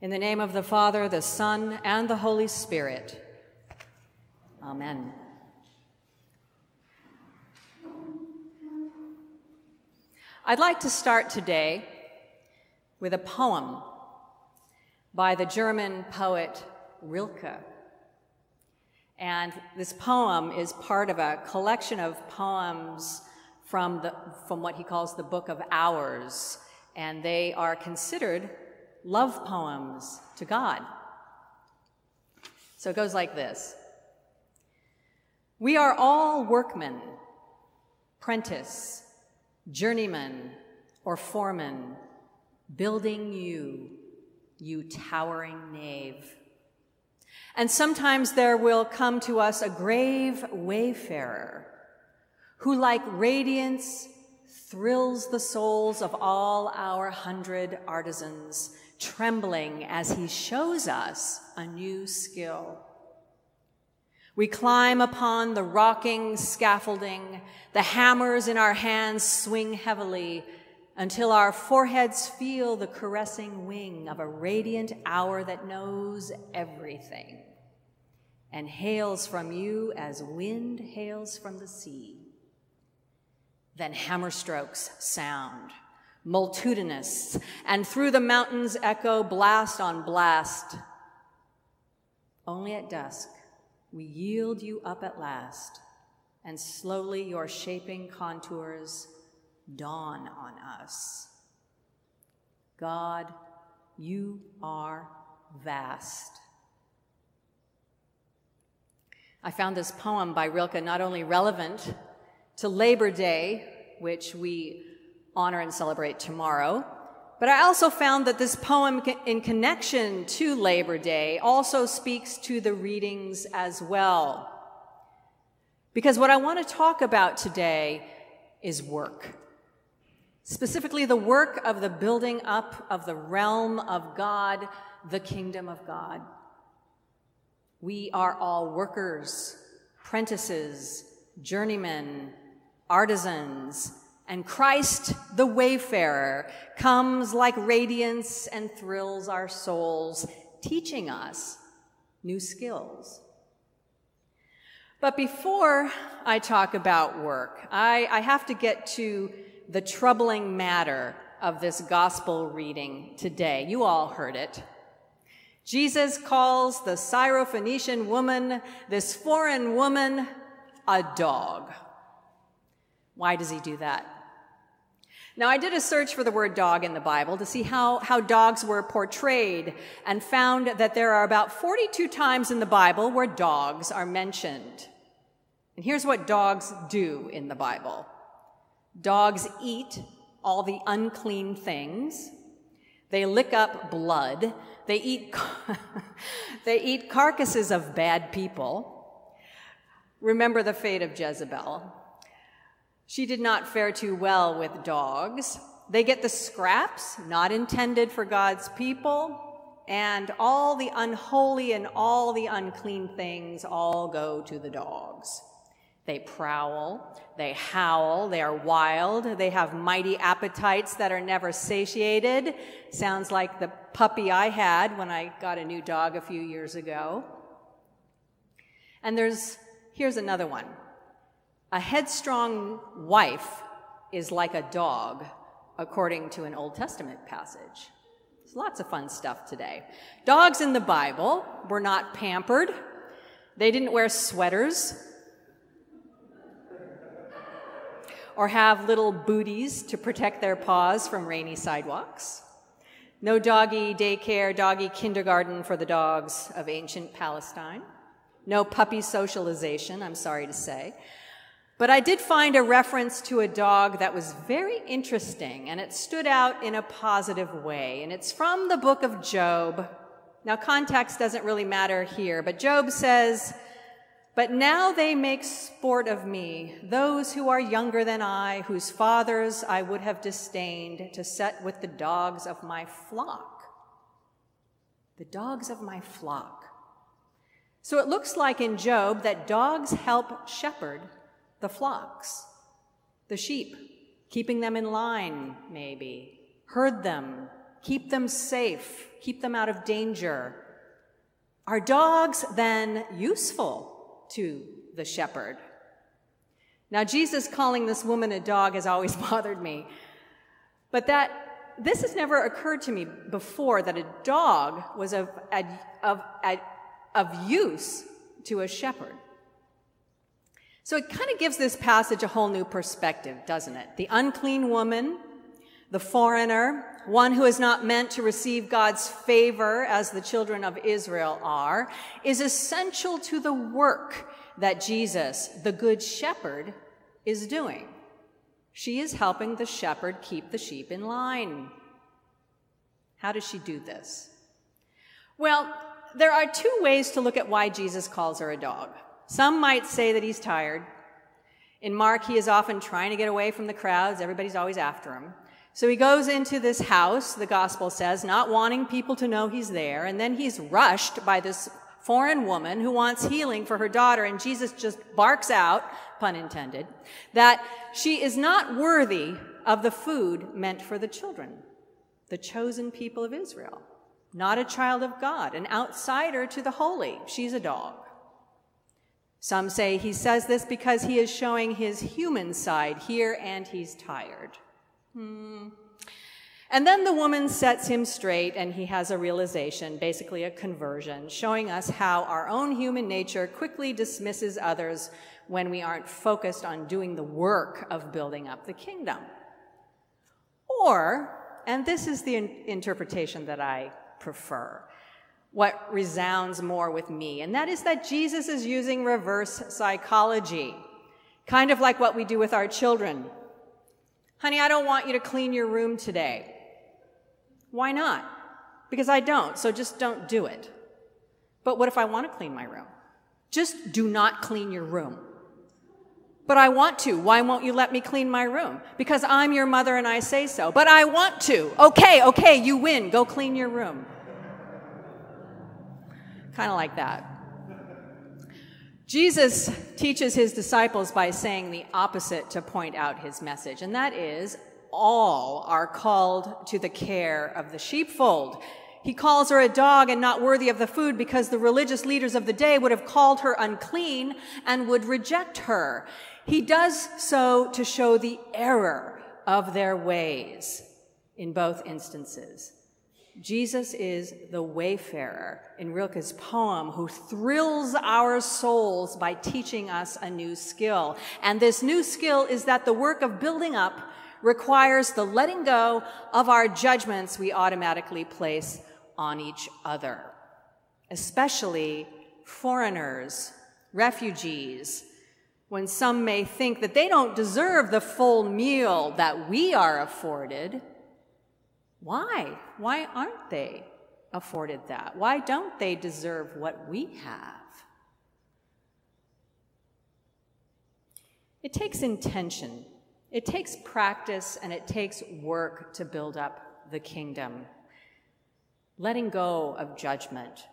In the name of the Father, the Son, and the Holy Spirit. Amen. I'd like to start today with a poem by the German poet Rilke. And this poem is part of a collection of poems from, the, from what he calls the Book of Hours, and they are considered love poems to God. So it goes like this We are all workmen, prentice, journeyman, or foreman, building you, you towering nave. And sometimes there will come to us a grave wayfarer who, like radiance, thrills the souls of all our hundred artisans, trembling as he shows us a new skill. We climb upon the rocking scaffolding, the hammers in our hands swing heavily until our foreheads feel the caressing wing of a radiant hour that knows everything and hails from you as wind hails from the sea. Then hammer strokes sound, multitudinous, and through the mountains echo blast on blast. Only at dusk we yield you up at last, and slowly your shaping contours dawn on us. God, you are vast. I found this poem by Rilke not only relevant to Labor Day, which we honor and celebrate tomorrow, but I also found that this poem, in connection to Labor Day, also speaks to the readings as well. Because what I want to talk about today is work. Specifically, the work of the building up of the realm of God, the kingdom of God. We are all workers, prentices, journeymen, artisans, and Christ, the wayfarer, comes like radiance and thrills our souls, teaching us new skills. But before I talk about work, I, I have to get to the troubling matter of this gospel reading today. You all heard it. Jesus calls the Syrophoenician woman, this foreign woman, a dog. Why does he do that? Now, I did a search for the word dog in the Bible to see how, how dogs were portrayed and found that there are about 42 times in the Bible where dogs are mentioned. And here's what dogs do in the Bible dogs eat all the unclean things, they lick up blood, they eat, they eat carcasses of bad people. Remember the fate of Jezebel. She did not fare too well with dogs. They get the scraps not intended for God's people, and all the unholy and all the unclean things all go to the dogs. They prowl, they howl, they are wild, they have mighty appetites that are never satiated. Sounds like the puppy I had when I got a new dog a few years ago. And there's, here's another one. A headstrong wife is like a dog, according to an Old Testament passage. There's lots of fun stuff today. Dogs in the Bible were not pampered. They didn't wear sweaters or have little booties to protect their paws from rainy sidewalks. No doggy daycare, doggy kindergarten for the dogs of ancient Palestine. No puppy socialization, I'm sorry to say. But I did find a reference to a dog that was very interesting, and it stood out in a positive way. And it's from the book of Job. Now, context doesn't really matter here, but Job says, But now they make sport of me, those who are younger than I, whose fathers I would have disdained to set with the dogs of my flock. The dogs of my flock. So it looks like in Job that dogs help shepherd the flocks, the sheep, keeping them in line, maybe, herd them, keep them safe, keep them out of danger. Are dogs then useful to the shepherd? Now, Jesus calling this woman a dog has always bothered me. But that this has never occurred to me before that a dog was of, of, of use to a shepherd. So it kind of gives this passage a whole new perspective, doesn't it? The unclean woman, the foreigner, one who is not meant to receive God's favor as the children of Israel are, is essential to the work that Jesus, the good shepherd, is doing. She is helping the shepherd keep the sheep in line. How does she do this? Well, there are two ways to look at why Jesus calls her a dog. Some might say that he's tired. In Mark, he is often trying to get away from the crowds. Everybody's always after him. So he goes into this house, the gospel says, not wanting people to know he's there. And then he's rushed by this foreign woman who wants healing for her daughter. And Jesus just barks out, pun intended, that she is not worthy of the food meant for the children, the chosen people of Israel. Not a child of God, an outsider to the holy. She's a dog. Some say he says this because he is showing his human side here and he's tired. Hmm. And then the woman sets him straight and he has a realization, basically a conversion, showing us how our own human nature quickly dismisses others when we aren't focused on doing the work of building up the kingdom. Or, and this is the interpretation that I prefer, what resounds more with me, and that is that Jesus is using reverse psychology, kind of like what we do with our children. Honey, I don't want you to clean your room today. Why not? Because I don't, so just don't do it. But what if I want to clean my room? Just do not clean your room. But I want to. Why won't you let me clean my room? Because I'm your mother and I say so. But I want to. Okay, okay, you win. Go clean your room. Kind of like that. Jesus teaches his disciples by saying the opposite to point out his message, and that is all are called to the care of the sheepfold. He calls her a dog and not worthy of the food because the religious leaders of the day would have called her unclean and would reject her. He does so to show the error of their ways in both instances. Jesus is the wayfarer in Rilke's poem who thrills our souls by teaching us a new skill. And this new skill is that the work of building up requires the letting go of our judgments we automatically place on each other, especially foreigners, refugees, when some may think that they don't deserve the full meal that we are afforded why? Why aren't they afforded that? Why don't they deserve what we have? It takes intention, it takes practice, and it takes work to build up the kingdom. Letting go of judgment.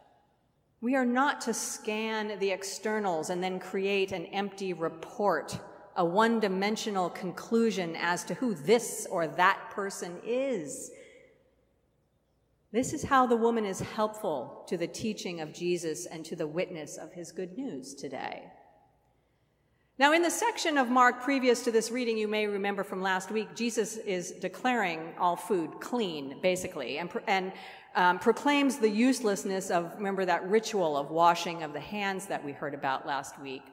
We are not to scan the externals and then create an empty report, a one dimensional conclusion as to who this or that person is. This is how the woman is helpful to the teaching of Jesus and to the witness of his good news today. Now, in the section of Mark previous to this reading, you may remember from last week, Jesus is declaring all food clean, basically, and, and um, proclaims the uselessness of, remember, that ritual of washing of the hands that we heard about last week.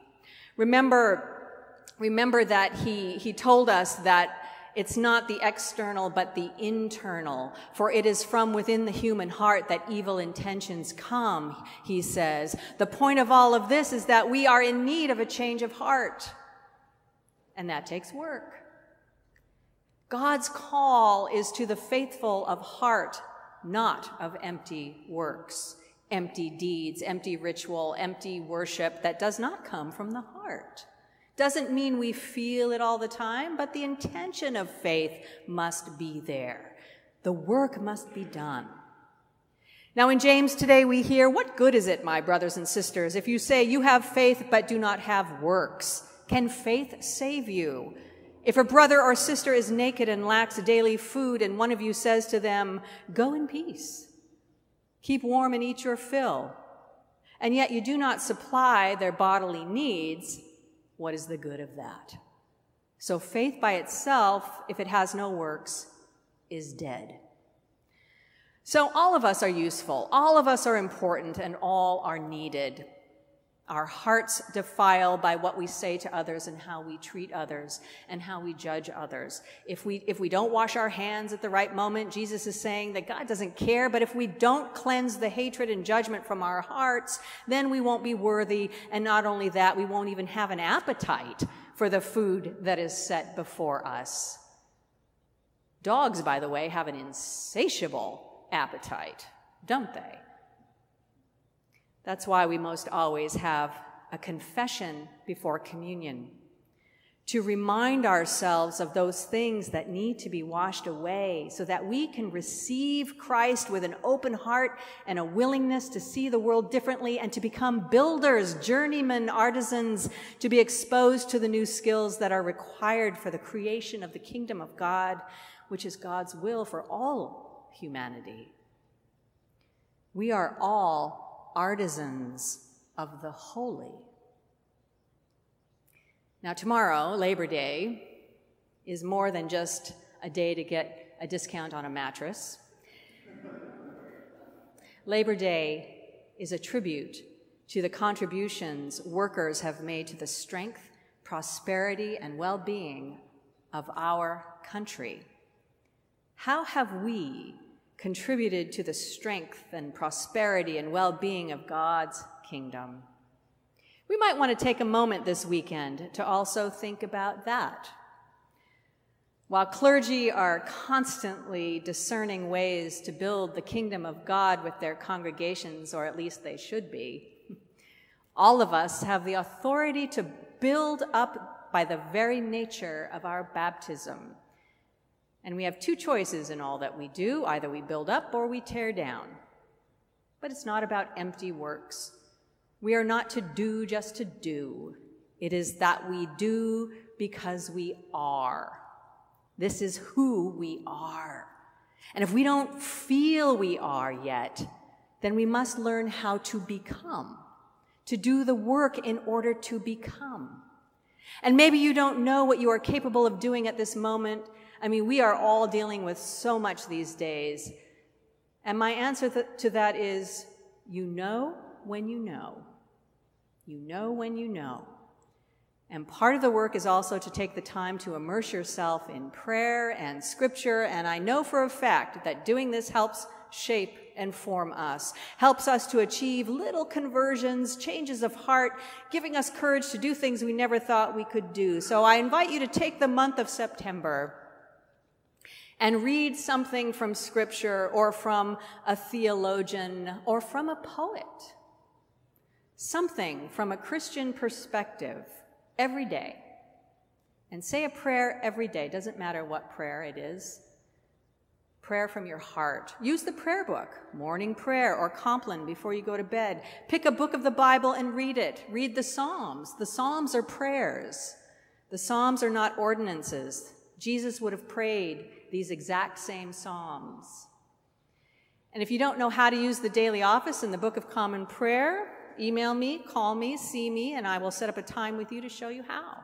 Remember, remember that he, he told us that it's not the external, but the internal. For it is from within the human heart that evil intentions come, he says. The point of all of this is that we are in need of a change of heart. And that takes work. God's call is to the faithful of heart, not of empty works, empty deeds, empty ritual, empty worship that does not come from the heart. Doesn't mean we feel it all the time, but the intention of faith must be there. The work must be done. Now, in James today, we hear, What good is it, my brothers and sisters, if you say you have faith but do not have works? Can faith save you? If a brother or sister is naked and lacks daily food, and one of you says to them, Go in peace, keep warm and eat your fill, and yet you do not supply their bodily needs, what is the good of that? So faith by itself, if it has no works, is dead. So all of us are useful, all of us are important, and all are needed. Our hearts defile by what we say to others and how we treat others and how we judge others. If we, if we don't wash our hands at the right moment, Jesus is saying that God doesn't care, but if we don't cleanse the hatred and judgment from our hearts, then we won't be worthy. And not only that, we won't even have an appetite for the food that is set before us. Dogs, by the way, have an insatiable appetite, don't they? That's why we most always have a confession before communion to remind ourselves of those things that need to be washed away so that we can receive Christ with an open heart and a willingness to see the world differently and to become builders, journeymen, artisans, to be exposed to the new skills that are required for the creation of the kingdom of God, which is God's will for all humanity. We are all artisans of the holy. Now, tomorrow, Labor Day, is more than just a day to get a discount on a mattress. Labor Day is a tribute to the contributions workers have made to the strength, prosperity, and well being of our country. How have we contributed to the strength and prosperity and well being of God's kingdom. We might want to take a moment this weekend to also think about that. While clergy are constantly discerning ways to build the kingdom of God with their congregations, or at least they should be, all of us have the authority to build up by the very nature of our baptism and we have two choices in all that we do either we build up or we tear down. But it's not about empty works. We are not to do just to do, it is that we do because we are. This is who we are. And if we don't feel we are yet, then we must learn how to become, to do the work in order to become. And maybe you don't know what you are capable of doing at this moment, I mean, we are all dealing with so much these days. And my answer th- to that is you know when you know. You know when you know. And part of the work is also to take the time to immerse yourself in prayer and scripture. And I know for a fact that doing this helps shape and form us, helps us to achieve little conversions, changes of heart, giving us courage to do things we never thought we could do. So I invite you to take the month of September and read something from scripture or from a theologian or from a poet. Something from a Christian perspective every day. And say a prayer every day. Doesn't matter what prayer it is. Prayer from your heart. Use the prayer book, morning prayer or Compline before you go to bed. Pick a book of the Bible and read it. Read the Psalms. The Psalms are prayers. The Psalms are not ordinances. Jesus would have prayed these exact same Psalms. And if you don't know how to use the daily office in the Book of Common Prayer, email me, call me, see me, and I will set up a time with you to show you how.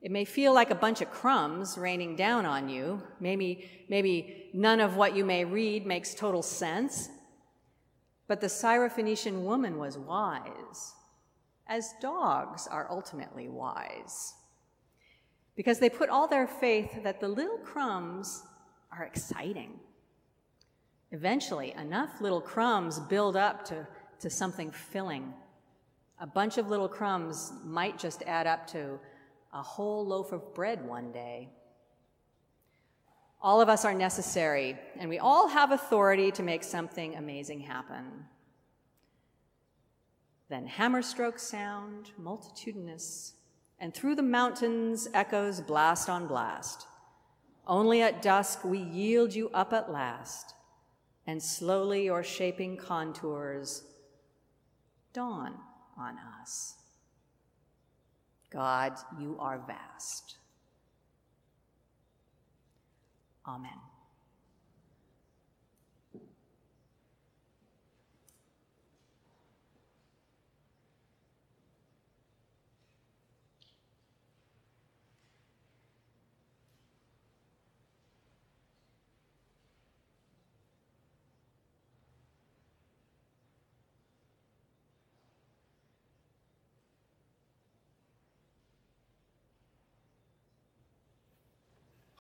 It may feel like a bunch of crumbs raining down on you. Maybe, maybe none of what you may read makes total sense. But the Syrophoenician woman was wise, as dogs are ultimately wise because they put all their faith that the little crumbs are exciting. Eventually, enough little crumbs build up to, to something filling. A bunch of little crumbs might just add up to a whole loaf of bread one day. All of us are necessary, and we all have authority to make something amazing happen. Then hammer strokes sound, multitudinous, and through the mountains echoes blast on blast. Only at dusk we yield you up at last, and slowly your shaping contours dawn on us. God, you are vast. Amen.